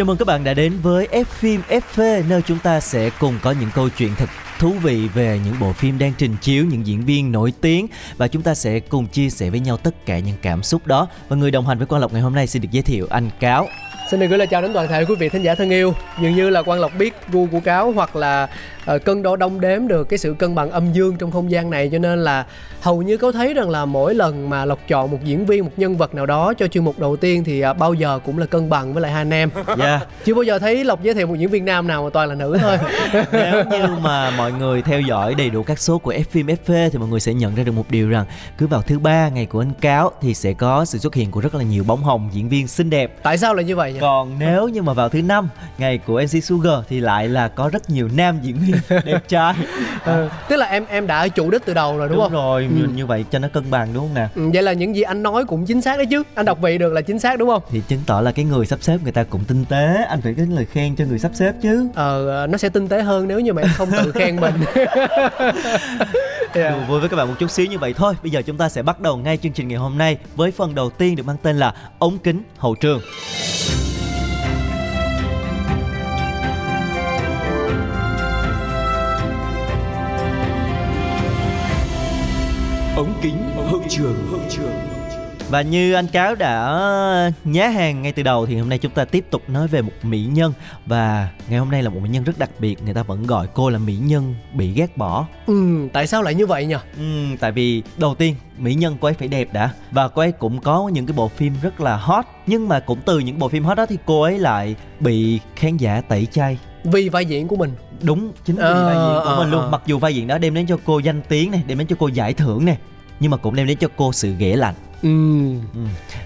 Chào mừng các bạn đã đến với F phim FV nơi chúng ta sẽ cùng có những câu chuyện thật thú vị về những bộ phim đang trình chiếu, những diễn viên nổi tiếng và chúng ta sẽ cùng chia sẻ với nhau tất cả những cảm xúc đó. Và người đồng hành với Quang Lộc ngày hôm nay xin được giới thiệu anh Cáo. Xin được gửi lời chào đến toàn thể quý vị thính giả thân yêu. Dường như là Quang Lộc biết gu của cáo hoặc là uh, cân đo đong đếm được cái sự cân bằng âm dương trong không gian này cho nên là hầu như có thấy rằng là mỗi lần mà Lộc chọn một diễn viên, một nhân vật nào đó cho chuyên mục đầu tiên thì uh, bao giờ cũng là cân bằng với lại hai anh em. Dạ. Chưa bao giờ thấy Lộc giới thiệu một diễn viên nam nào mà toàn là nữ thôi. Nếu như mà mọi người theo dõi đầy đủ các số của F phim FV thì mọi người sẽ nhận ra được một điều rằng cứ vào thứ ba ngày của anh Cáo thì sẽ có sự xuất hiện của rất là nhiều bóng hồng diễn viên xinh đẹp Tại sao lại như vậy nhỉ? Còn nếu như mà vào thứ năm ngày của MC Sugar thì lại là có rất nhiều nam diễn viên đẹp trai. Ừ, tức là em em đã chủ đích từ đầu rồi đúng, đúng không? rồi, như, như vậy cho nó cân bằng đúng không nè? Ừ, vậy là những gì anh nói cũng chính xác đấy chứ. Anh đọc vị được là chính xác đúng không? Thì chứng tỏ là cái người sắp xếp người ta cũng tinh tế, anh phải có lời khen cho người sắp xếp chứ. Ờ nó sẽ tinh tế hơn nếu như mà em không tự khen mình. Đùa vui với các bạn một chút xíu như vậy thôi. Bây giờ chúng ta sẽ bắt đầu ngay chương trình ngày hôm nay với phần đầu tiên được mang tên là ống kính hậu trường. Ống kính hậu trường. Hậu trường Và như anh Cáo đã nhá hàng ngay từ đầu thì hôm nay chúng ta tiếp tục nói về một mỹ nhân. Và ngày hôm nay là một mỹ nhân rất đặc biệt, người ta vẫn gọi cô là mỹ nhân bị ghét bỏ. ừ, tại sao lại như vậy nhỉ? Ừm, tại vì đầu tiên mỹ nhân cô ấy phải đẹp đã. Và cô ấy cũng có những cái bộ phim rất là hot. Nhưng mà cũng từ những bộ phim hot đó thì cô ấy lại bị khán giả tẩy chay Vì vai diễn của mình. đúng chính vì Ờ, vai diễn của ờ, mình luôn ờ. mặc dù vai diễn đó đem đến cho cô danh tiếng này đem đến cho cô giải thưởng này nhưng mà cũng đem đến cho cô sự ghẻ lạnh Ừ. Ừ.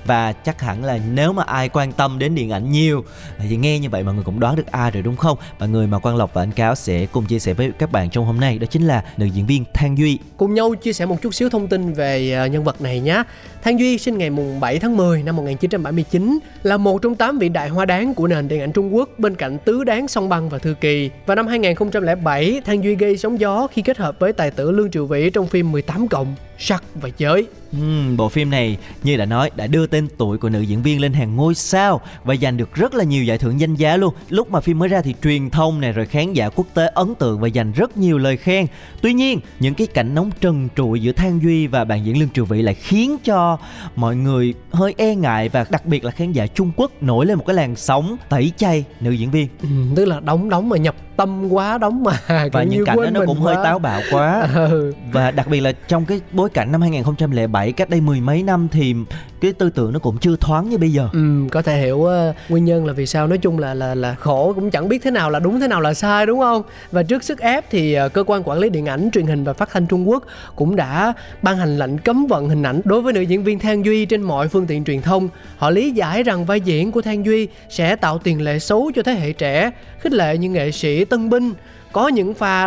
Và chắc hẳn là nếu mà ai quan tâm đến điện ảnh nhiều thì nghe như vậy mọi người cũng đoán được ai rồi đúng không? Và người mà Quang Lộc và anh Cáo sẽ cùng chia sẻ với các bạn trong hôm nay đó chính là nữ diễn viên Thang Duy. Cùng nhau chia sẻ một chút xíu thông tin về ờ, nhân vật này nhé. Thang Duy sinh ngày mùng 7 tháng 10 năm 1979, là một trong 8 vị đại hoa đáng của nền điện ảnh Trung Quốc bên cạnh tứ đáng song băng và thư kỳ. Và năm 2007, Thang Duy gây sóng gió khi kết hợp với tài tử Lương Triệu Vĩ trong phim 18 cộng, sắc và giới. Ừ, bộ phim này như đã nói đã đưa tên tuổi của nữ diễn viên lên hàng ngôi sao và giành được rất là nhiều giải thưởng danh giá luôn. Lúc mà phim mới ra thì truyền thông này rồi khán giả quốc tế ấn tượng và dành rất nhiều lời khen. Tuy nhiên, những cái cảnh nóng trần trụi giữa Thang Duy và bạn diễn Lương Triều Vĩ lại khiến cho mọi người hơi e ngại và đặc biệt là khán giả Trung Quốc nổi lên một cái làn sóng tẩy chay nữ diễn viên. Ừ, tức là đóng đóng mà nhập tâm quá đóng mà và những cảnh đó nó cũng hơi quá. táo bạo quá. Ừ. và đặc biệt là trong cái bối cảnh năm 2007 cách đây mười mấy năm thì cái tư tưởng nó cũng chưa thoáng như bây giờ. Ừ, có thể hiểu ờ, nguyên nhân là vì sao. Nói chung là là là khổ cũng chẳng biết thế nào là đúng thế nào là sai đúng không? Và trước sức ép thì ờ, cơ quan quản lý điện ảnh truyền hình và phát thanh Trung Quốc cũng đã ban hành lệnh cấm vận hình ảnh đối với nữ diễn viên Thang Duy trên mọi phương tiện truyền thông. Họ lý giải rằng vai diễn của Thang Duy sẽ tạo tiền lệ xấu cho thế hệ trẻ khích lệ những nghệ sĩ tân binh có những pha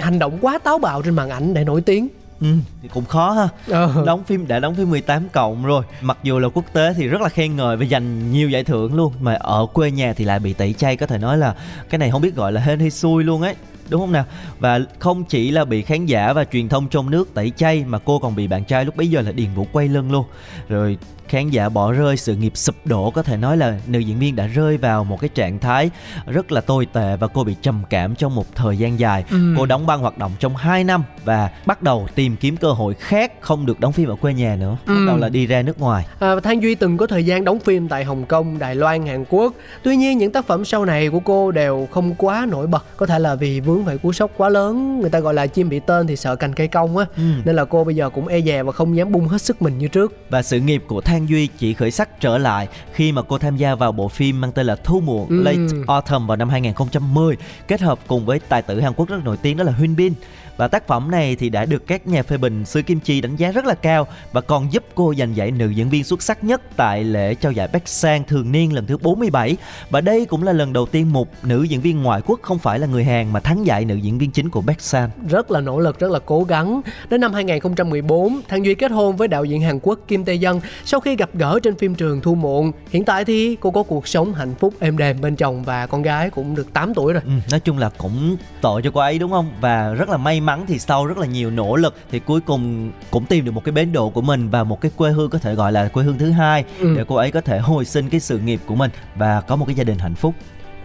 hành động quá táo bạo trên màn ảnh để nổi tiếng. Ừ, thì cũng khó ha. Ờ. đóng phim đã đóng phim 18 cộng rồi. Mặc dù là quốc tế thì rất là khen ngợi và giành nhiều giải thưởng luôn. Mà ở quê nhà thì lại bị tẩy chay có thể nói là cái này không biết gọi là hên hay xui luôn ấy. Đúng không nào? Và không chỉ là bị khán giả và truyền thông trong nước tẩy chay mà cô còn bị bạn trai lúc bấy giờ là điền vũ quay lưng luôn. Rồi khán giả bỏ rơi sự nghiệp sụp đổ có thể nói là nữ diễn viên đã rơi vào một cái trạng thái rất là tồi tệ và cô bị trầm cảm trong một thời gian dài Ừ. cô đóng băng hoạt động trong 2 năm và bắt đầu tìm kiếm cơ hội khác không được đóng phim ở quê nhà nữa bắt Ừ. đầu là đi ra nước ngoài À, Thang Duy từng có thời gian đóng phim tại Hồng Kông, Đài Loan, Hàn Quốc. Tuy nhiên những tác phẩm sau này của cô đều không quá nổi bật. Có thể là vì vướng phải cú sốc quá lớn, người ta gọi là chim bị tên thì sợ cành cây cong á. Ừ. Nên là cô bây giờ cũng e dè và không dám bung hết sức mình như trước. và sự nghiệp của Thang Duy chỉ khởi sắc trở lại khi mà cô tham gia vào bộ phim mang tên là Thu muộn Ừ. Late Autumn vào năm 2010 kết hợp cùng với tài tử Hàn Quốc rất nổi tiếng đó là Hyun Bin và tác phẩm này thì đã được các nhà phê bình xứ Kim Chi đánh giá rất là cao và còn giúp cô giành giải nữ diễn viên xuất sắc nhất tại lễ trao giải Bắc Sang thường niên lần thứ 47 và đây cũng là lần đầu tiên một nữ diễn viên ngoại quốc không phải là người Hàn mà thắng giải nữ diễn viên chính của Bắc Sang. Rất là nỗ lực, rất là cố gắng. Đến năm 2014, Thang Duy kết hôn với đạo diễn Hàn Quốc Kim Tae Dân sau khi gặp gỡ trên phim trường Thu Muộn. Hiện tại thì cô có cuộc sống hạnh phúc êm đềm bên chồng và con gái cũng được 8 tuổi rồi. Ừ, nói chung là cũng tội cho cô ấy đúng không? Và rất là may mắn thì sau rất là nhiều nỗ lực thì cuối cùng cũng tìm được một cái bến độ của mình và một cái quê hương có thể gọi là quê hương thứ hai ừ. để cô ấy có thể hồi sinh cái sự nghiệp của mình và có một cái gia đình hạnh phúc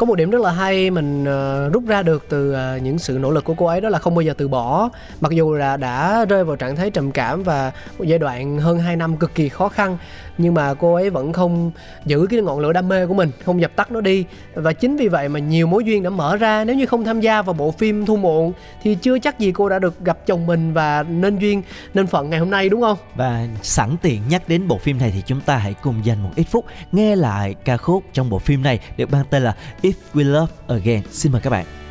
có một điểm rất là hay mình uh, rút ra được từ uh, những sự nỗ lực của cô ấy đó là không bao giờ từ bỏ. Mặc dù là đã rơi vào trạng thái trầm cảm và một giai đoạn hơn 2 năm cực kỳ khó khăn nhưng mà cô ấy vẫn không giữ cái ngọn lửa đam mê của mình không dập tắt nó đi. Và chính vì vậy mà nhiều mối duyên đã mở ra. Nếu như không tham gia vào bộ phim thu muộn thì chưa chắc gì cô đã được gặp chồng mình và nên duyên nên phận ngày hôm nay đúng không? Và sẵn tiện nhắc đến bộ phim này thì chúng ta hãy cùng dành một ít phút nghe lại ca khúc trong bộ phim này được mang tên là If If We Love Again. Xin mời các bạn.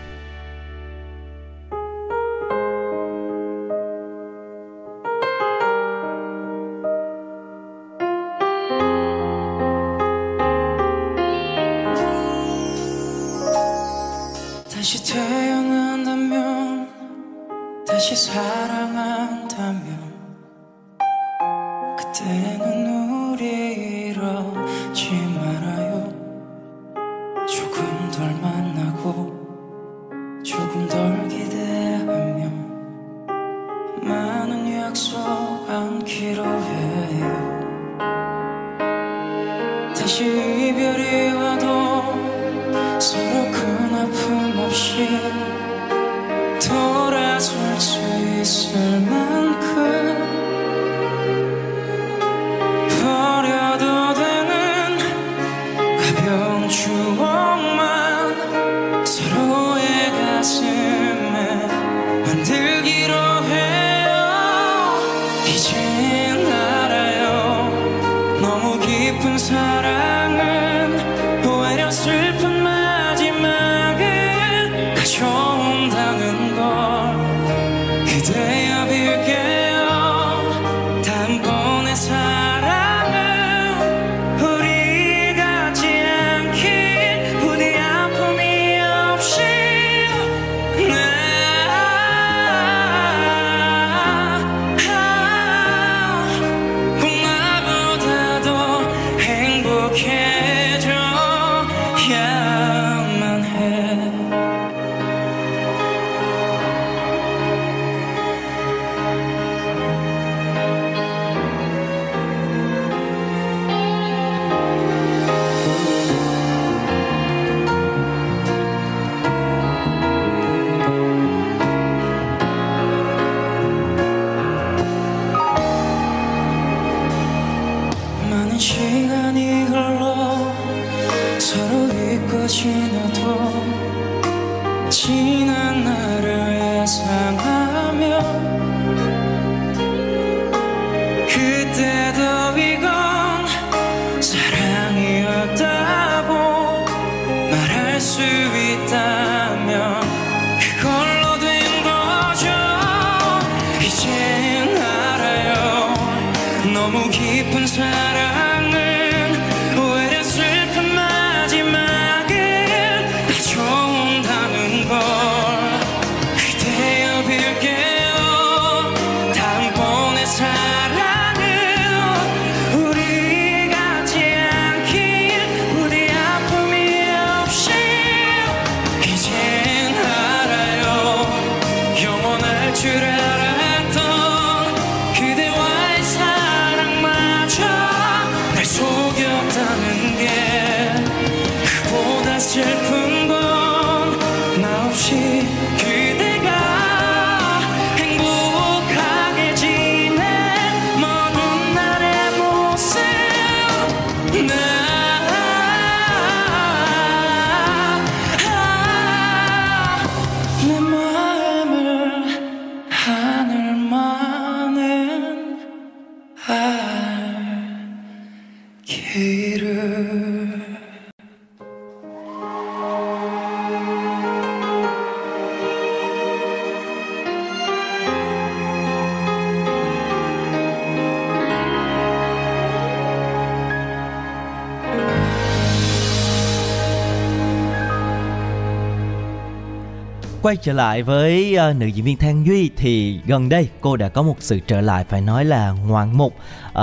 덜마 그때도 이거 quay trở lại với uh, nữ diễn viên Thang Duy thì gần đây cô đã có một sự trở lại phải nói là ngoạn mục.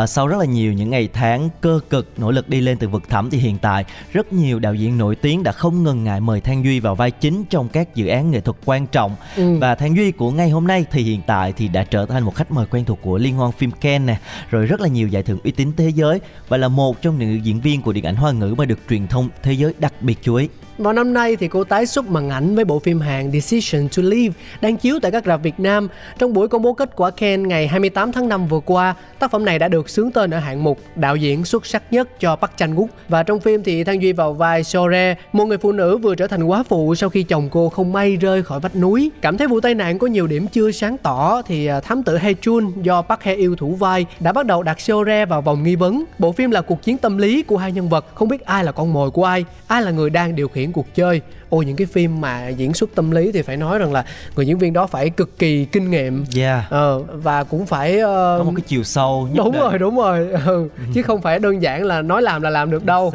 Uh, sau rất là nhiều những ngày tháng cơ cực nỗ lực đi lên từ vực thẳm thì hiện tại rất nhiều đạo diễn nổi tiếng đã không ngần ngại mời Thang Duy vào vai chính trong các dự án nghệ thuật quan trọng. Ừ. Và Thang Duy của ngày hôm nay thì hiện tại thì đã trở thành một khách mời quen thuộc của liên hoan phim Cannes nè, rồi rất là nhiều giải thưởng uy tín thế giới và là một trong những diễn viên của điện ảnh hoa ngữ mà được truyền thông thế giới đặc biệt chú ý. Vào năm nay thì cô tái xuất màn ảnh với bộ phim Hàn Decision to Leave đang chiếu tại các rạp Việt Nam. Trong buổi công bố kết quả Ken ngày 28 tháng 5 vừa qua, tác phẩm này đã được xướng tên ở hạng mục đạo diễn xuất sắc nhất cho Park Chan Wook. Và trong phim thì Thang Duy vào vai Sore, một người phụ nữ vừa trở thành quá phụ sau khi chồng cô không may rơi khỏi vách núi. Cảm thấy vụ tai nạn có nhiều điểm chưa sáng tỏ thì à, thám tử Hae Chun do Park Hae yêu thủ vai đã bắt đầu đặt Sore vào vòng nghi vấn. Bộ phim là cuộc chiến tâm lý của hai nhân vật, không biết ai là con mồi của ai, ai là người đang điều khiển cuộc chơi ôi những cái phim mà diễn xuất tâm lý thì phải nói rằng là người diễn viên đó phải cực kỳ kinh nghiệm yeah. ờ, và cũng phải uh, có một cái chiều sâu nhất đúng định. rồi đúng rồi ừ. chứ không phải đơn giản là nói làm là làm được đâu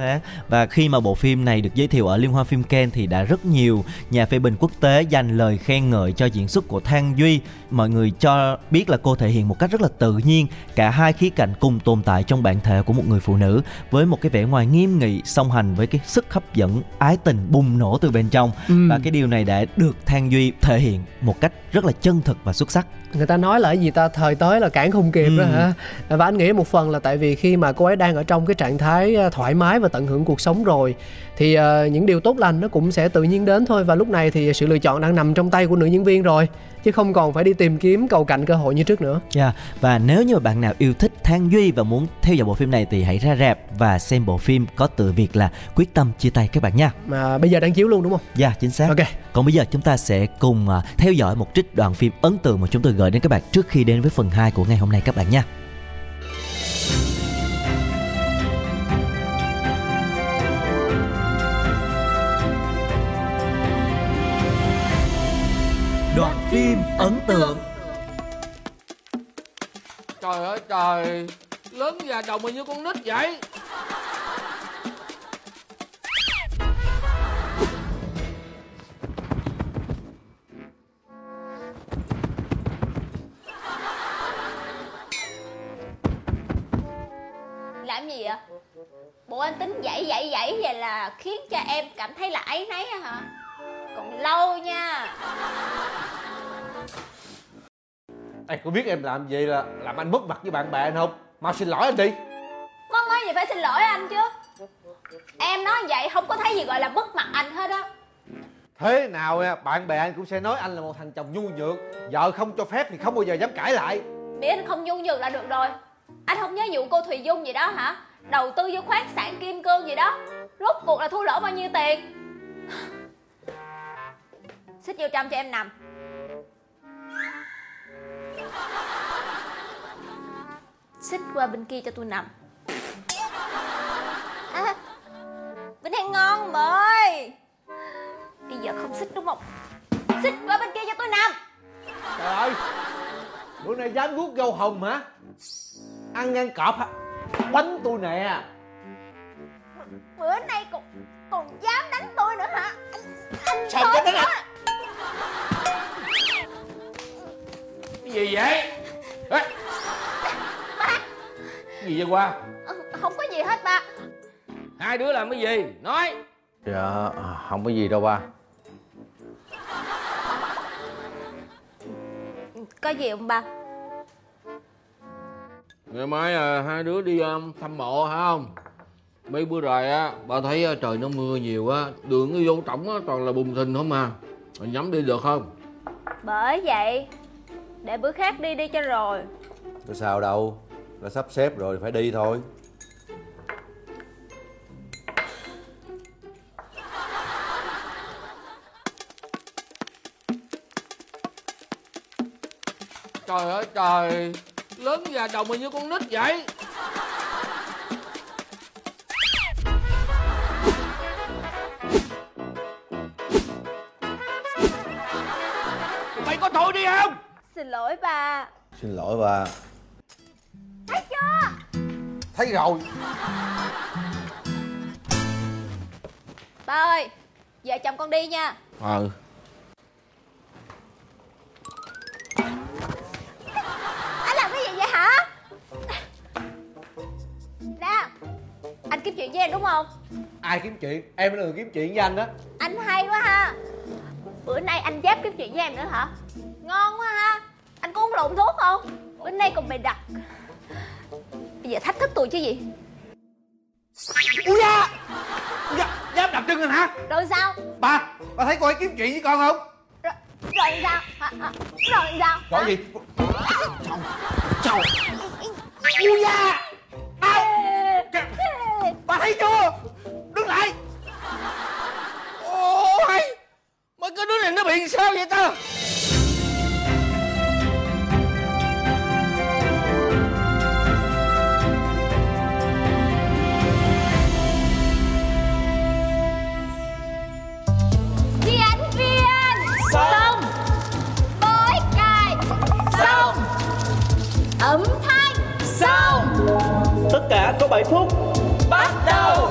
và khi mà bộ phim này được giới thiệu ở liên hoan phim Cannes thì đã rất nhiều nhà phê bình quốc tế dành lời khen ngợi cho diễn xuất của Thang Duy mọi người cho biết là cô thể hiện một cách rất là tự nhiên cả hai khía cạnh cùng tồn tại trong bản thể của một người phụ nữ với một cái vẻ ngoài nghiêm nghị song hành với cái sức hấp dẫn ái tình bùng nổ từ bên trong ừ. và cái điều này đã được Thang Duy thể hiện một cách rất là chân thực và xuất sắc người ta nói là gì ta thời tới là cản không kịp ừ. đó hả và anh nghĩ một phần là tại vì khi mà cô ấy đang ở trong cái trạng thái à, thoải mái và tận hưởng cuộc sống rồi thì uh, những điều tốt lành nó cũng sẽ tự nhiên đến thôi và lúc này thì sự lựa chọn đang nằm trong tay của nữ diễn viên rồi chứ không còn phải đi tìm kiếm cầu cạnh cơ hội như trước nữa. Dạ yeah. và nếu như bạn nào yêu thích Thang Duy và muốn theo dõi bộ phim này thì hãy ra rạp và xem bộ phim có tự việc là quyết tâm chia tay các bạn nha. Mà bây giờ đang chiếu luôn đúng không? Dạ yeah, chính xác. Ok. Còn bây giờ chúng ta sẽ cùng uh, theo dõi một trích đoạn phim ấn tượng mà chúng tôi gửi đến các bạn trước khi đến với phần 2 của ngày hôm nay các bạn nha. Đoạn phim ấn tượng. Trời ơi trời. Lớn già đầu mà như con nít vậy tính dãy dãy dãy vậy là khiến cho em cảm thấy là ấy nấy hả? Còn lâu nha. Ê, có biết em làm gì là làm anh mất mặt với bạn bè anh không? Mau xin lỗi anh đi. Mất nói gì phải xin lỗi anh chứ. Em nói vậy không có thấy gì gọi là mất mặt anh hết á. Thế nào nha, bạn bè anh cũng sẽ nói anh là một thằng chồng nhu nhược. Vợ không cho phép thì không bao giờ dám cãi lại. Biết anh không nhu nhược là được rồi. Anh không nhớ vụ cô Thùy Dung gì đó hả? Đầu tư vô khoáng sản kim cương gì đó Rốt cuộc là thua lỗ bao nhiêu tiền? Xích vô trong cho em nằm. Xích qua bên kia cho tôi nằm. À, Bên đây ngon mời. Bây giờ không xích đúng không? Xích qua bên kia cho tôi nằm. Trời ơi Bữa nay dám guốc gâu hồng hả? Ăn ngang cọp hả? Quánh tôi nè. Bữa nay còn còn dám đánh tôi nữa hả? Anh, anh Sao cái đánh à Cái gì vậy? Ê. Gì vậy qua ờ, không có gì hết ba. Hai đứa làm cái gì? Nói. Dạ không có gì đâu ba. Có gì không ba ngày mai à, hai đứa đi um, thăm mộ hả không mấy bữa rồi á ba thấy uh, trời nó mưa nhiều á đường nó vô trỏng á toàn là bùn thình không à. Nhắm đi được không? Bởi vậy để bữa khác đi đi cho rồi. Có sao đâu đã sắp xếp rồi phải đi thôi. Trời ơi trời lớn già đầu mà như con nít vậy? Mày có thôi đi không? Xin lỗi bà. Xin lỗi bà. Thấy chưa? Thấy rồi. Ba ơi Vợ chồng con đi nha. Ờ kiếm chuyện với em đúng không? Ai kiếm chuyện? Em là người kiếm chuyện với anh đó anh hay quá ha. Bữa nay anh dám kiếm chuyện với em nữa hả? Ngon quá ha. Anh có uống lộn thuốc không? Bữa nay còn bày đặt. Bây giờ thách thức tôi chứ gì? Ui da! Da dám đập chân anh hả? Rồi sao? Bà bà thấy cô ấy kiếm chuyện với con không? Rồi, rồi sao? Hả, hả? rồi sao? Có hả? gì? Chào ui da! Au! Kìa, bà thấy chưa? Đứng lại. Ôi mấy cái đứa này nó bị sao vậy ta? 7 phút. Bắt đầu.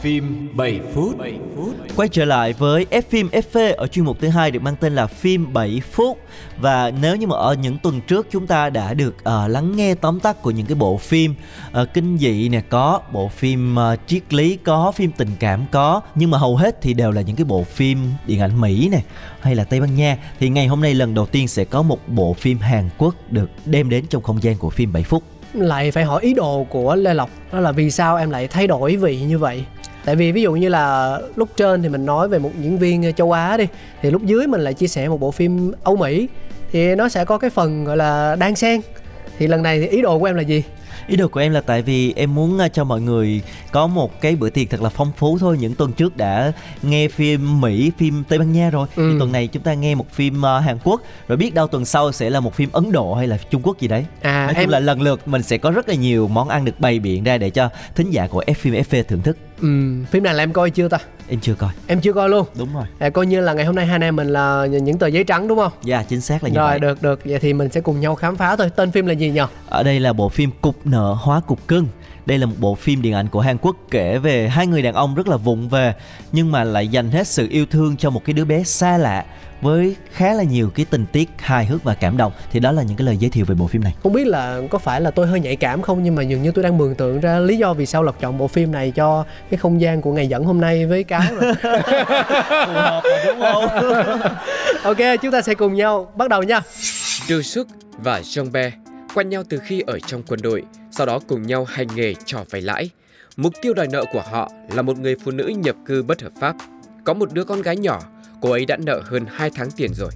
Phim 7 phút. 7 phút Quay trở lại với F phim FV ở chuyên mục thứ hai được mang tên là phim 7 phút. Và nếu như mà ở những tuần trước chúng ta đã được uh, lắng nghe tóm tắt của những cái bộ phim uh, kinh dị nè có bộ phim uh, triết lý có phim tình cảm có nhưng mà hầu hết thì đều là những cái bộ phim điện ảnh Mỹ nè hay là Tây Ban Nha. Thì ngày hôm nay lần đầu tiên sẽ có một bộ phim Hàn Quốc được đem đến trong không gian của phim 7 phút lại phải hỏi ý đồ của Lê Lộc. Đó là vì sao em lại thay đổi vị như vậy? Tại vì ví dụ như là lúc trên thì mình nói về một diễn viên châu Á đi, thì lúc dưới mình lại chia sẻ một bộ phim Âu Mỹ, thì nó sẽ có cái phần, gọi là đan xen. Thì lần này thì ý đồ của em là gì? Ý đồ của em là tại vì em muốn uh, cho mọi người có một cái bữa tiệc thật là phong phú thôi. Những tuần trước đã nghe phim Mỹ, phim Tây Ban Nha rồi. Ừ. Thì tuần này chúng ta nghe một phim uh, Hàn Quốc. Rồi biết đâu tuần sau sẽ là một phim Ấn Độ hay là Trung Quốc gì đấy. à Nói em chung là lần lượt mình sẽ có rất là nhiều món ăn được bày biện ra để cho thính giả của F phim FV thưởng thức. Ừm, phim này là em coi chưa ta Em chưa coi. em chưa coi luôn Đúng rồi. à, coi như là ngày hôm nay hai anh em mình là những tờ giấy trắng đúng không Dạ chính xác là như rồi vậy. được được vậy thì mình sẽ cùng nhau khám phá thôi tên phim là gì nhỉ Ở đây là bộ phim Cục nợ hóa cục cưng. Đây là một bộ phim điện ảnh của Hàn Quốc kể về hai người đàn ông rất là vụng về nhưng mà lại dành hết sự yêu thương cho một cái đứa bé xa lạ với khá là nhiều cái tình tiết hài hước và cảm động thì đó là những cái lời giới thiệu về bộ phim này. không biết là có phải là tôi hơi nhạy cảm không nhưng mà dường như tôi đang mường tượng ra lý do vì sao lộc chọn bộ phim này cho cái không gian của ngày dẫn hôm nay với cáo rồi Phù hợp rồi đúng không? ok chúng ta sẽ cùng nhau bắt đầu nha Do Suk và Jong Be quen nhau từ khi ở trong quân đội, sau đó cùng nhau hành nghề trò vay lãi. Mục tiêu đòi nợ của họ là một người phụ nữ nhập cư bất hợp pháp. Có một đứa con gái nhỏ, cô ấy đã nợ hơn 2 tháng tiền rồi.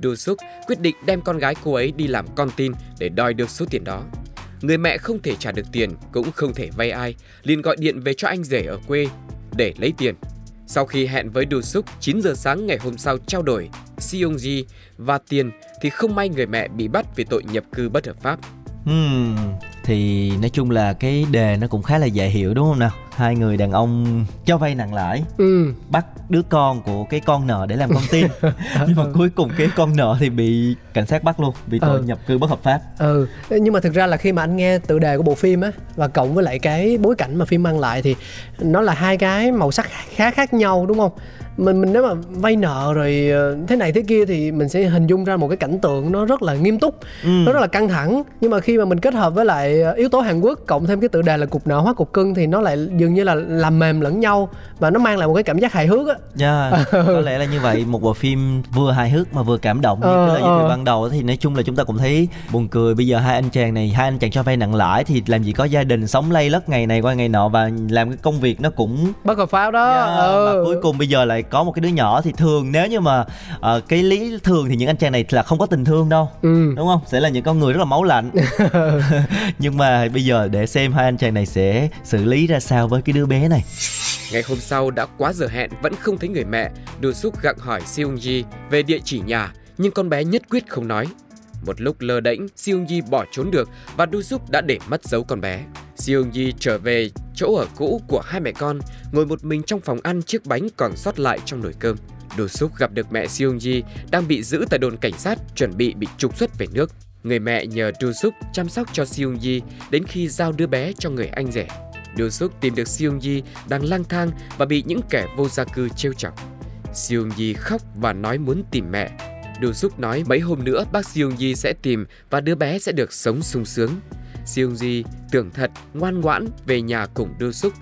Do Suk quyết định đem con gái cô ấy đi làm con tin để đòi được số tiền đó. Người mẹ không thể trả được tiền, cũng không thể vay ai, liền gọi điện về cho anh rể ở quê để lấy tiền. Sau khi hẹn với Do Suk 9 giờ sáng ngày hôm sau trao đổi Seong Ji và tiền thì không may người mẹ bị bắt vì tội nhập cư bất hợp pháp. Hmm, thì nói chung là cái đề nó cũng khá là dễ hiểu đúng không nào? Hai người đàn ông cho vay nặng lãi ừ. bắt đứa con của cái con nợ để làm con tin. Nhưng mà cuối cùng cái con nợ thì bị cảnh sát bắt luôn vì tội Ừ. nhập cư bất hợp pháp. Ừ. Nhưng mà thực ra là khi mà anh nghe tựa đề của bộ phim á và cộng với lại cái bối cảnh mà phim mang lại thì nó là hai cái màu sắc khá khác nhau đúng không mình mình nếu mà vay nợ rồi ờ, thế này thế kia thì mình sẽ hình dung ra một cái cảnh tượng nó rất là nghiêm túc Ừ. nó rất là căng thẳng. Nhưng mà khi mà mình kết hợp với lại ờ, yếu tố Hàn Quốc cộng thêm cái tựa đề là cục nợ hóa cục cưng thì nó lại dường như là làm mềm lẫn nhau và nó mang lại một cái cảm giác hài hước á. Yeah, có lẽ là như vậy. Một bộ phim vừa hài hước mà vừa cảm động. Như Ờ, cái lời giới thiệu ban đầu thì nói chung là chúng ta cũng thấy buồn cười. Bây giờ hai anh chàng này hai anh chàng cho vay nặng lãi thì làm gì có gia đình sống lây lất ngày này qua ngày nọ và làm cái công việc nó cũng bất hợp pháp đó. Yeah, ừ. mà cuối cùng bây giờ lại có một cái đứa nhỏ thì thường nếu như mà ờ, cái lý thường thì những anh chàng này là không có tình thương đâu ừ. đúng không sẽ là những con người rất là máu lạnh nhưng mà bây giờ để xem hai anh chàng này sẽ xử lý ra sao với cái đứa bé này Ngày hôm sau đã quá giờ hẹn vẫn không thấy người mẹ, Do Suk gặng hỏi Seung Ji về địa chỉ nhà, nhưng con bé nhất quyết không nói. Một lúc lơ đễnh, Seung Ji bỏ trốn được và Do Suk đã để mất dấu con bé. Seung Ji trở về chỗ ở cũ của hai mẹ con, ngồi một mình trong phòng ăn chiếc bánh còn sót lại trong nồi cơm. Do Súc gặp được mẹ Seung Ji đang bị giữ tại đồn cảnh sát, chuẩn bị bị trục xuất về nước. Người mẹ nhờ Do Súc chăm sóc cho Seung Ji đến khi giao đứa bé cho người anh rể. Do Súc tìm được Seung Ji đang lang thang và bị những kẻ vô gia cư trêu chọc. Seung Ji khóc và nói muốn tìm mẹ. Du Suk nói mấy hôm nữa bác Seung Ji sẽ tìm và đứa bé sẽ được sống sung sướng. Seung Ji tưởng thật, ngoan ngoãn về nhà cùng Du Suk.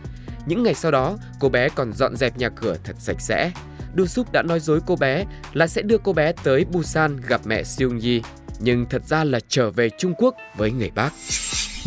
Những ngày sau đó, cô bé còn dọn dẹp nhà cửa thật sạch sẽ. Du Suk đã nói dối cô bé là sẽ đưa cô bé tới Busan gặp mẹ Seung Ji nhưng thật ra là trở về Trung Quốc với người bác.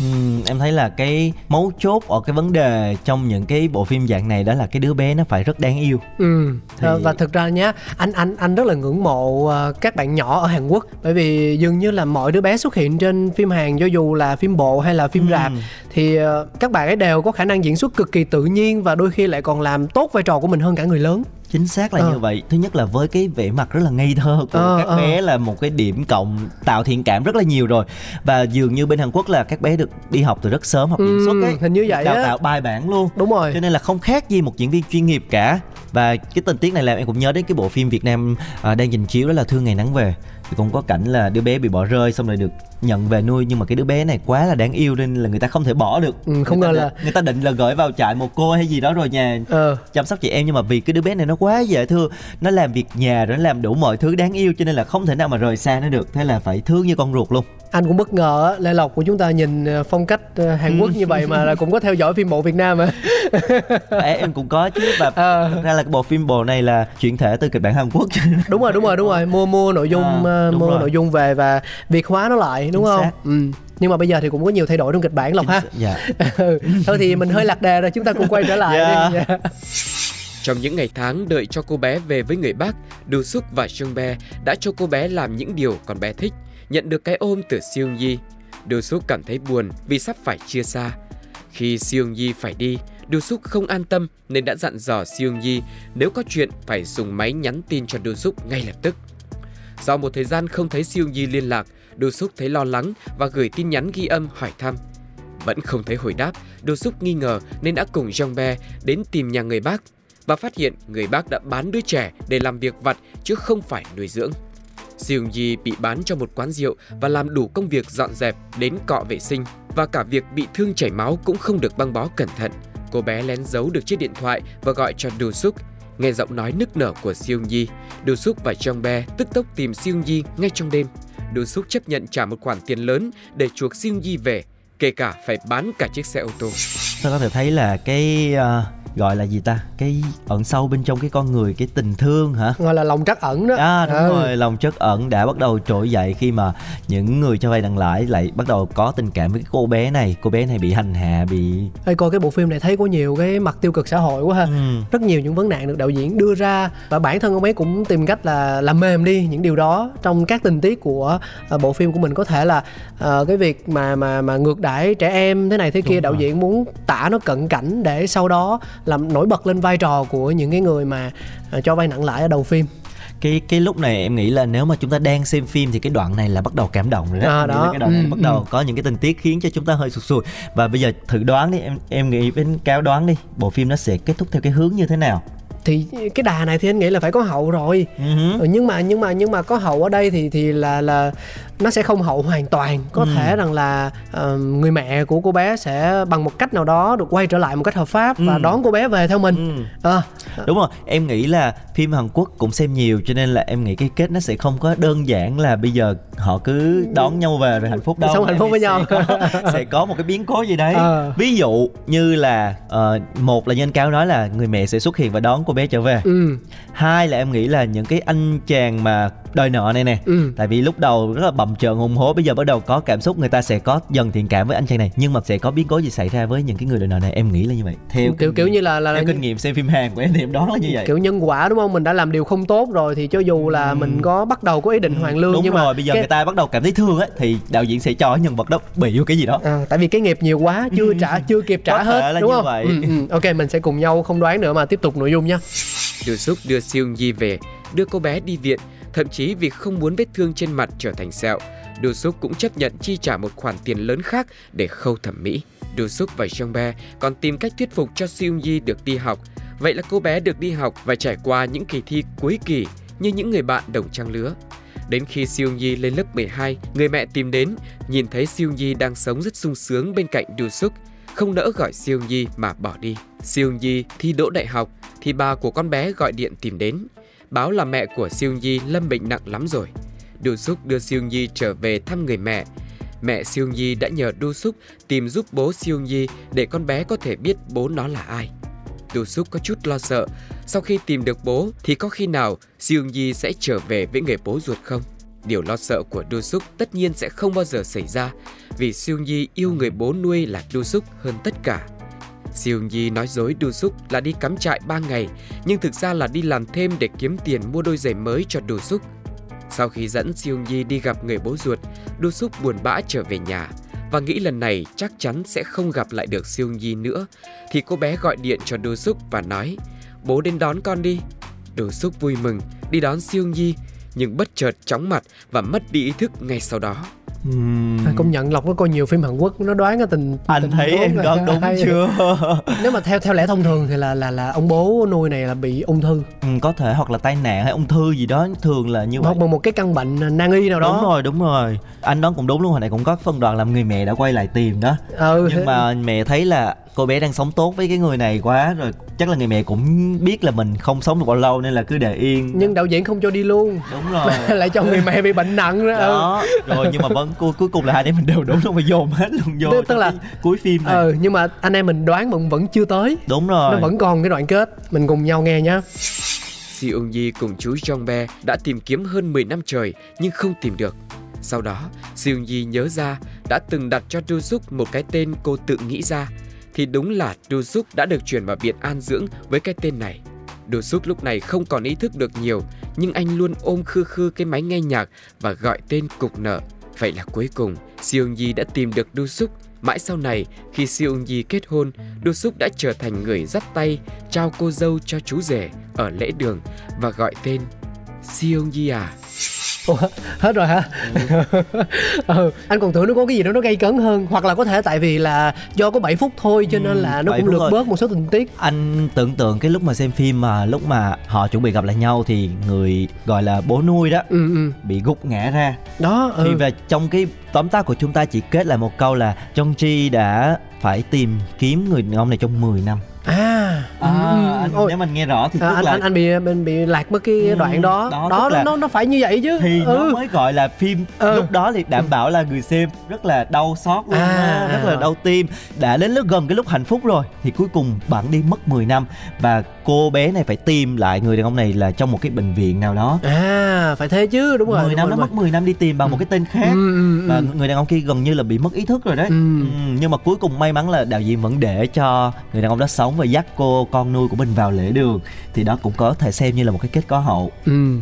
Ừm, em thấy là cái mấu chốt ở cái vấn đề trong những cái bộ phim dạng này đó là cái đứa bé nó phải rất đáng yêu Ừ. Thì- Ờ, và thực ra nhá, anh anh anh rất là ngưỡng mộ ờ, các bạn nhỏ ở Hàn Quốc bởi vì dường như là mọi đứa bé xuất hiện trên phim Hàn cho dù là phim bộ hay là phim Ừ. rạp thì ờ, các bạn ấy đều có khả năng diễn xuất cực kỳ tự nhiên và đôi khi lại còn làm tốt vai trò của mình hơn cả người lớn. Chính xác là Ờ. như vậy thứ nhất là với cái vẻ mặt rất là ngây thơ của Ờ, các ờ. bé là một cái điểm cộng tạo thiện cảm rất là nhiều rồi và dường như bên Hàn Quốc là các bé được đi học từ rất sớm học diễn Ừ, xuất ấy hình như vậy đào á. tạo bài bản luôn Đúng rồi. cho nên là không khác gì một diễn viên chuyên nghiệp cả và cái tình tiết này làm em cũng nhớ đến cái bộ phim Việt Nam à, đang trình chiếu đó là Thương ngày nắng về thì cũng có cảnh là đứa bé bị bỏ rơi xong rồi được nhận về nuôi. Nhưng mà cái đứa bé này quá là đáng yêu nên là người ta không thể bỏ được. Ừ, không ngờ là- người ta định là gửi vào trại một cô hay gì đó rồi nhà Ờ. chăm sóc chị em nhưng mà vì cái đứa bé này nó quá dễ thương nó làm việc nhà rồi nó làm đủ mọi thứ đáng yêu cho nên là không thể nào mà rời xa nó được. Thế là phải thương như con ruột luôn. Anh cũng bất ngờ á, Lê Lộc của chúng ta nhìn ờ, phong cách ờ, Hàn Quốc như vậy mà là cũng có theo dõi phim bộ Việt Nam à. Em cũng có chứ và thật ra là cái bộ phim bộ này là chuyển thể từ kịch bản Hàn Quốc. Đúng rồi đúng rồi đúng rồi. Mua mua nội dung À, đúng mua rồi. nội dung về và việt hóa nó lại đúng Chính không xác. ừ. nhưng mà bây giờ thì cũng có nhiều thay đổi trong kịch bản lộc ha dạ Ừ. thôi thì mình hơi lạc đề rồi chúng ta cùng quay trở lại Dạ. đi Dạ. Trong những ngày tháng đợi cho cô bé về với người bác, Du Suk và Jung Be đã cho cô bé làm những điều con bé thích, nhận được cái ôm từ Seung Yi. Du Suk cảm thấy buồn vì sắp phải chia xa. Khi Seung Yi phải đi, Du Suk không an tâm nên đã dặn dò Seung Yi nếu có chuyện phải dùng máy nhắn tin cho Du Suk ngay lập tức. Sau một thời gian không thấy siêu nhi liên lạc, Du Suk thấy lo lắng và gửi tin nhắn ghi âm hỏi thăm. Vẫn không thấy hồi đáp, Du Suk nghi ngờ nên đã cùng Jong Be đến tìm nhà người bác và phát hiện người bác đã bán đứa trẻ để làm việc vặt chứ không phải nuôi dưỡng. Siêu Nhi bị bán cho một quán rượu và làm đủ công việc dọn dẹp đến cọ vệ sinh và cả việc bị thương chảy máu cũng không được băng bó cẩn thận. Cô bé lén giấu được chiếc điện thoại và gọi cho Do Suk. Nghe giọng nói nức nở của Siêu Nhi, Do Súc và Trong Be tức tốc tìm Siêu Nhi ngay trong đêm. Do Súc chấp nhận trả một khoản tiền lớn để chuộc Siêu Nhi về, kể cả phải bán cả chiếc xe ô tô. ta có thể thấy là cái uh, gọi là gì ta cái ẩn sâu bên trong cái con người cái tình thương hả gọi là lòng trắc ẩn đó À đúng Ừ. rồi, lòng chất ẩn đã bắt đầu trỗi dậy khi mà những người cho vay nặng lãi lại bắt đầu có tình cảm với cái cô bé này. Cô bé này bị hành hạ, bị Ê, coi cái bộ phim này thấy có nhiều cái mặt tiêu cực xã hội quá ha ừ. rất nhiều những vấn nạn được đạo diễn đưa ra và bản thân ông ấy cũng tìm cách là làm mềm đi những điều đó trong các tình tiết của ờ, bộ phim của mình có thể là ờ, cái việc mà mà mà ngược đãi trẻ em thế này thế kia Đúng đạo rồi. diễn muốn tả nó cận cảnh để sau đó làm nổi bật lên vai trò của những cái người mà ờ, cho vay nặng lãi ở đầu phim cái cái lúc này em nghĩ là nếu mà chúng ta đang xem phim thì cái đoạn này là bắt đầu cảm động rồi đó. À, đó. cái đoạn này Ừ, bắt đầu ừ. có những cái tình tiết khiến cho chúng ta hơi sụt sùi. Và bây giờ thử đoán đi em em nghĩ bên cáo đoán đi, bộ phim nó sẽ kết thúc theo cái hướng như thế nào? thì cái đà này thì anh nghĩ là phải có hậu rồi hứ. Ừ, nhưng mà nhưng mà nhưng mà có hậu ở đây thì thì là là nó sẽ không hậu hoàn toàn có Ừ. thể rằng là ờ, người mẹ của cô bé sẽ bằng một cách nào đó được quay trở lại một cách hợp pháp và Ừ. đón cô bé về theo mình Ừ. Ờ, Đúng rồi, em nghĩ là phim Hàn Quốc cũng xem nhiều cho nên là em nghĩ cái kết nó sẽ không có đơn giản là bây giờ họ cứ đón nhau về rồi hạnh phúc đâu. Sống hạnh phúc với nhau. Sẽ có, sẽ có một cái biến cố gì đấy. Ờ. Ví dụ như là ờ, một là như anh Cáo nói là người mẹ sẽ xuất hiện và đón cô bé trở về. ừ Hai là em nghĩ là những cái anh chàng mà đòi nợ này nè. ừ Tại vì lúc đầu rất là bầm trợn hùng hố Bây giờ bắt đầu có cảm xúc Người ta sẽ có dần thiện cảm với anh chàng này Nhưng mà sẽ có biến cố gì xảy ra với những cái người đòi nợ này Em nghĩ là như vậy Theo kiểu kiểu như là là, theo là kinh nghiệm xem phim Hàn của em thì em đoán là như vậy kiểu nhân quả đúng không mình đã làm điều không tốt rồi thì cho dù là mình có bắt đầu có ý định hoàn lương Ừ. Đúng nhưng rồi, mà bây giờ cái- người ta bắt đầu cảm thấy thương ấy Thì đạo diễn sẽ cho nhân vật đó bị vô cái gì đó À, tại vì cái nghiệp nhiều quá chưa trả chưa kịp trả hết là đúng như không? vậy. Ừ, ừ. Ok mình sẽ cùng nhau không đoán nữa mà tiếp tục nội dung nhé. Do Suk đưa Seung Yi về, đưa cô bé đi viện, thậm chí vì không muốn vết thương trên mặt trở thành sẹo, Do Suk cũng chấp nhận chi trả một khoản tiền lớn khác để khâu thẩm mỹ. Do Suk và Jong Be còn tìm cách thuyết phục cho Seung Yi được đi học. Vậy là cô bé được đi học và trải qua những kỳ thi cuối kỳ như những người bạn đồng trang lứa. Đến khi Seung Yi lên lớp 12, người mẹ tìm đến, nhìn thấy Seung Yi đang sống rất sung sướng bên cạnh Do Suk, không nỡ gọi Seung Yi mà bỏ đi. Seung Yi thi đỗ đại học thì bà của con bé gọi điện tìm đến, báo là mẹ của Siêu Nhi lâm bệnh nặng lắm rồi. Do Suk đưa Siêu Nhi trở về thăm người mẹ. Mẹ Siêu Nhi đã nhờ Do Suk tìm giúp bố Siêu Nhi để con bé có thể biết bố nó là ai. Du Suk có chút lo sợ. Sau khi tìm được bố, thì có khi nào Siêu Nhi sẽ trở về với người bố ruột không? Điều lo sợ của Du Suk tất nhiên sẽ không bao giờ xảy ra, vì Siêu Nhi yêu người bố nuôi là Du Suk hơn tất cả. Siêu Nhi nói dối Du Súc là đi cắm trại 3 ngày nhưng thực ra là đi làm thêm để kiếm tiền mua đôi giày mới cho Du Súc. Sau khi dẫn Siêu Nhi đi gặp người bố ruột, Du Súc buồn bã trở về nhà và nghĩ lần này chắc chắn sẽ không gặp lại được Siêu Nhi nữa thì cô bé gọi điện cho Du Súc và nói bố đến đón con đi. Du Súc vui mừng đi đón Siêu Nhi, nhưng bất chợt chóng mặt và mất đi ý thức ngay sau đó. À, công nhận lộc nó coi nhiều phim Hàn Quốc nó đoán cái tình anh tình thấy em đoán đúng hay. chưa? nếu mà theo theo lẽ thông thường thì là là là ông bố nuôi này là bị ung thư. Ừ, có thể hoặc là tai nạn hay ung thư gì đó thường là như vậy. hoặc một một cái căn bệnh nan y nào đó. Đúng rồi đúng rồi. Anh đoán cũng đúng luôn hồi nãy cũng có phân đoạn làm người mẹ đã quay lại tìm đó. Ừ, nhưng mà mẹ thấy là cô bé đang sống tốt với cái người này quá rồi chắc là người mẹ cũng biết là mình không sống được bao lâu nên là cứ để yên. Nhưng đạo diễn không cho đi luôn. Đúng rồi. Lại cho người mẹ bị bệnh nặng đó, ừ. đó rồi nhưng mà vẫn cuối, cuối cùng là hai đứa mình đều đúng luôn mà dồn hết luôn vô Tức- là- cuối phim này. ừ nhưng mà anh em mình đoán vẫn vẫn chưa tới. Đúng rồi. Nó vẫn còn cái đoạn kết. Mình cùng nhau nghe nhá. Seung Yi cùng chú Jong Be đã tìm kiếm hơn 10 năm trời nhưng không tìm được. Sau đó, Seung Yi nhớ ra đã từng đặt cho Du Suk một cái tên cô tự nghĩ ra. Thì đúng là Du đã được chuyển vào viện an dưỡng với cái tên này. Du lúc này không còn ý thức được nhiều, nhưng anh luôn ôm khư khư cái máy nghe nhạc và gọi tên cục nợ. Vậy là cuối cùng, Seung Yi đã tìm được Du Mãi sau này, khi Seung Yi kết hôn, Du đã trở thành người dắt tay trao cô dâu cho chú rể ở lễ đường và gọi tên Seung Yi à. Ủa, hết rồi hả ừ, anh còn tưởng nó có cái gì đó nó gây cấn hơn hoặc là có thể tại vì là do có 7 phút thôi cho nên Ừ, là nó cũng lược thôi. bớt một số tình tiết anh tưởng tượng cái lúc mà xem phim mà lúc mà họ chuẩn bị gặp lại nhau thì người gọi là bố nuôi đó ừ, ừ. bị gục ngã ra đó thì ừ. về trong cái tóm tắt của chúng ta chỉ kết lại một câu là Jong Ji đã phải tìm kiếm người đàn ông này trong 10 năm à, ừ, à, ừ. Anh, Ôi, nếu mình nghe rõ thì à, tức anh, là anh anh bị mình bị lạc mất cái Ừ, đoạn đó. đó, đó, tức là- nó nó phải như vậy chứ. thì nó ừ. mới gọi là phim. Ừ. lúc đó thì đảm bảo là người xem rất là đau xót luôn À, rất là đau tim. Đã đến lúc gần cái lúc hạnh phúc rồi thì cuối cùng bạn đi mất 10 năm. Và cô bé này phải tìm lại người đàn ông này là trong một cái bệnh viện nào đó. À phải thế chứ đúng rồi 10 đúng năm rồi, nó mất 10 năm đi tìm bằng một cái tên khác. Rồi. ừ, ừ, và ừ. người đàn ông kia gần như là bị mất ý thức rồi đấy. Ừ. Ừ, nhưng mà cuối cùng may mắn là đạo diễn vẫn để cho người đàn ông đó sống và dắt cô con nuôi của mình vào lễ đường thì đó cũng có thể xem như là một cái kết có hậu Ừ.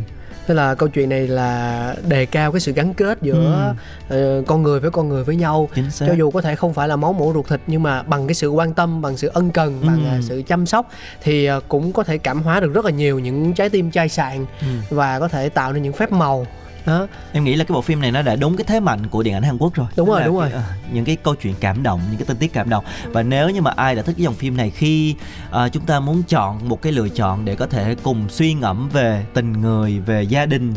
Tức là câu chuyện này là đề cao cái sự gắn kết giữa ờ, con người với con người với nhau cho dù có thể không phải là máu mủ ruột thịt nhưng mà bằng cái sự quan tâm bằng sự ân cần bằng Ừ. à, sự chăm sóc thì à, cũng có thể cảm hóa được rất là nhiều những trái tim chai sạn Ừ. và có thể tạo nên những phép màu đó em nghĩ là cái bộ phim này nó đã đúng cái thế mạnh của điện ảnh Hàn Quốc rồi. Đúng rồi, đúng cái- rồi. ờ, những cái câu chuyện cảm động những cái tình tiết cảm động. Và nếu như mà ai đã thích cái dòng phim này khi ờ, chúng ta muốn chọn một cái lựa chọn để có thể cùng suy ngẫm về tình người về gia đình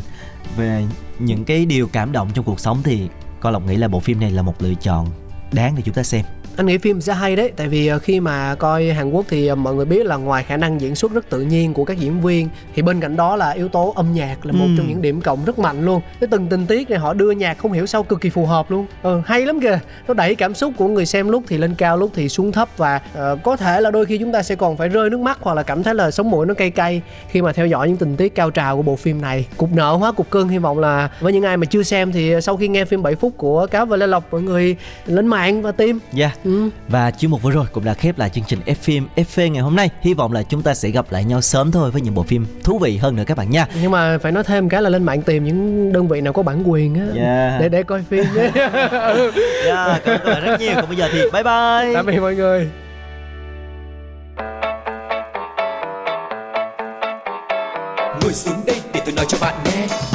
về những cái điều cảm động trong cuộc sống thì con lộc nghĩ là bộ phim này là một lựa chọn đáng để chúng ta xem anh nghĩ phim sẽ hay đấy tại vì ờ, khi mà coi Hàn Quốc thì ờ, mọi người biết là ngoài khả năng diễn xuất rất tự nhiên của các diễn viên thì bên cạnh đó là yếu tố âm nhạc là một Ừ. trong những điểm cộng rất mạnh luôn. Cái từng tình tiết này họ đưa nhạc không hiểu sao cực kỳ phù hợp luôn. Ừ, hay lắm kìa. Nó đẩy cảm xúc của người xem lúc thì lên cao lúc thì xuống thấp và ờ, có thể là đôi khi chúng ta sẽ còn phải rơi nước mắt hoặc là cảm thấy là sống mũi nó cay cay khi mà theo dõi những tình tiết cao trào của bộ phim này. Cục nợ hóa cục cưng hy vọng là với những ai mà chưa xem thì sau khi nghe phim 7 phút của cáo và lê lộc mọi người lên mạng và tìm. Yeah. Ừ. Và chuyên mục vừa rồi cũng đã khép lại chương trình F phim FV ngày hôm nay. Hy vọng là chúng ta sẽ gặp lại nhau sớm thôi với những bộ phim thú vị hơn nữa các bạn nha. nhưng mà phải nói thêm cái là lên mạng tìm những đơn vị nào có bản quyền á Yeah. để để coi phim nhé Yeah, cảm ơn các bạn rất nhiều. Còn bây giờ thì bye bye. tạm biệt mọi người Ngồi xuống đây để tôi nói cho bạn nghe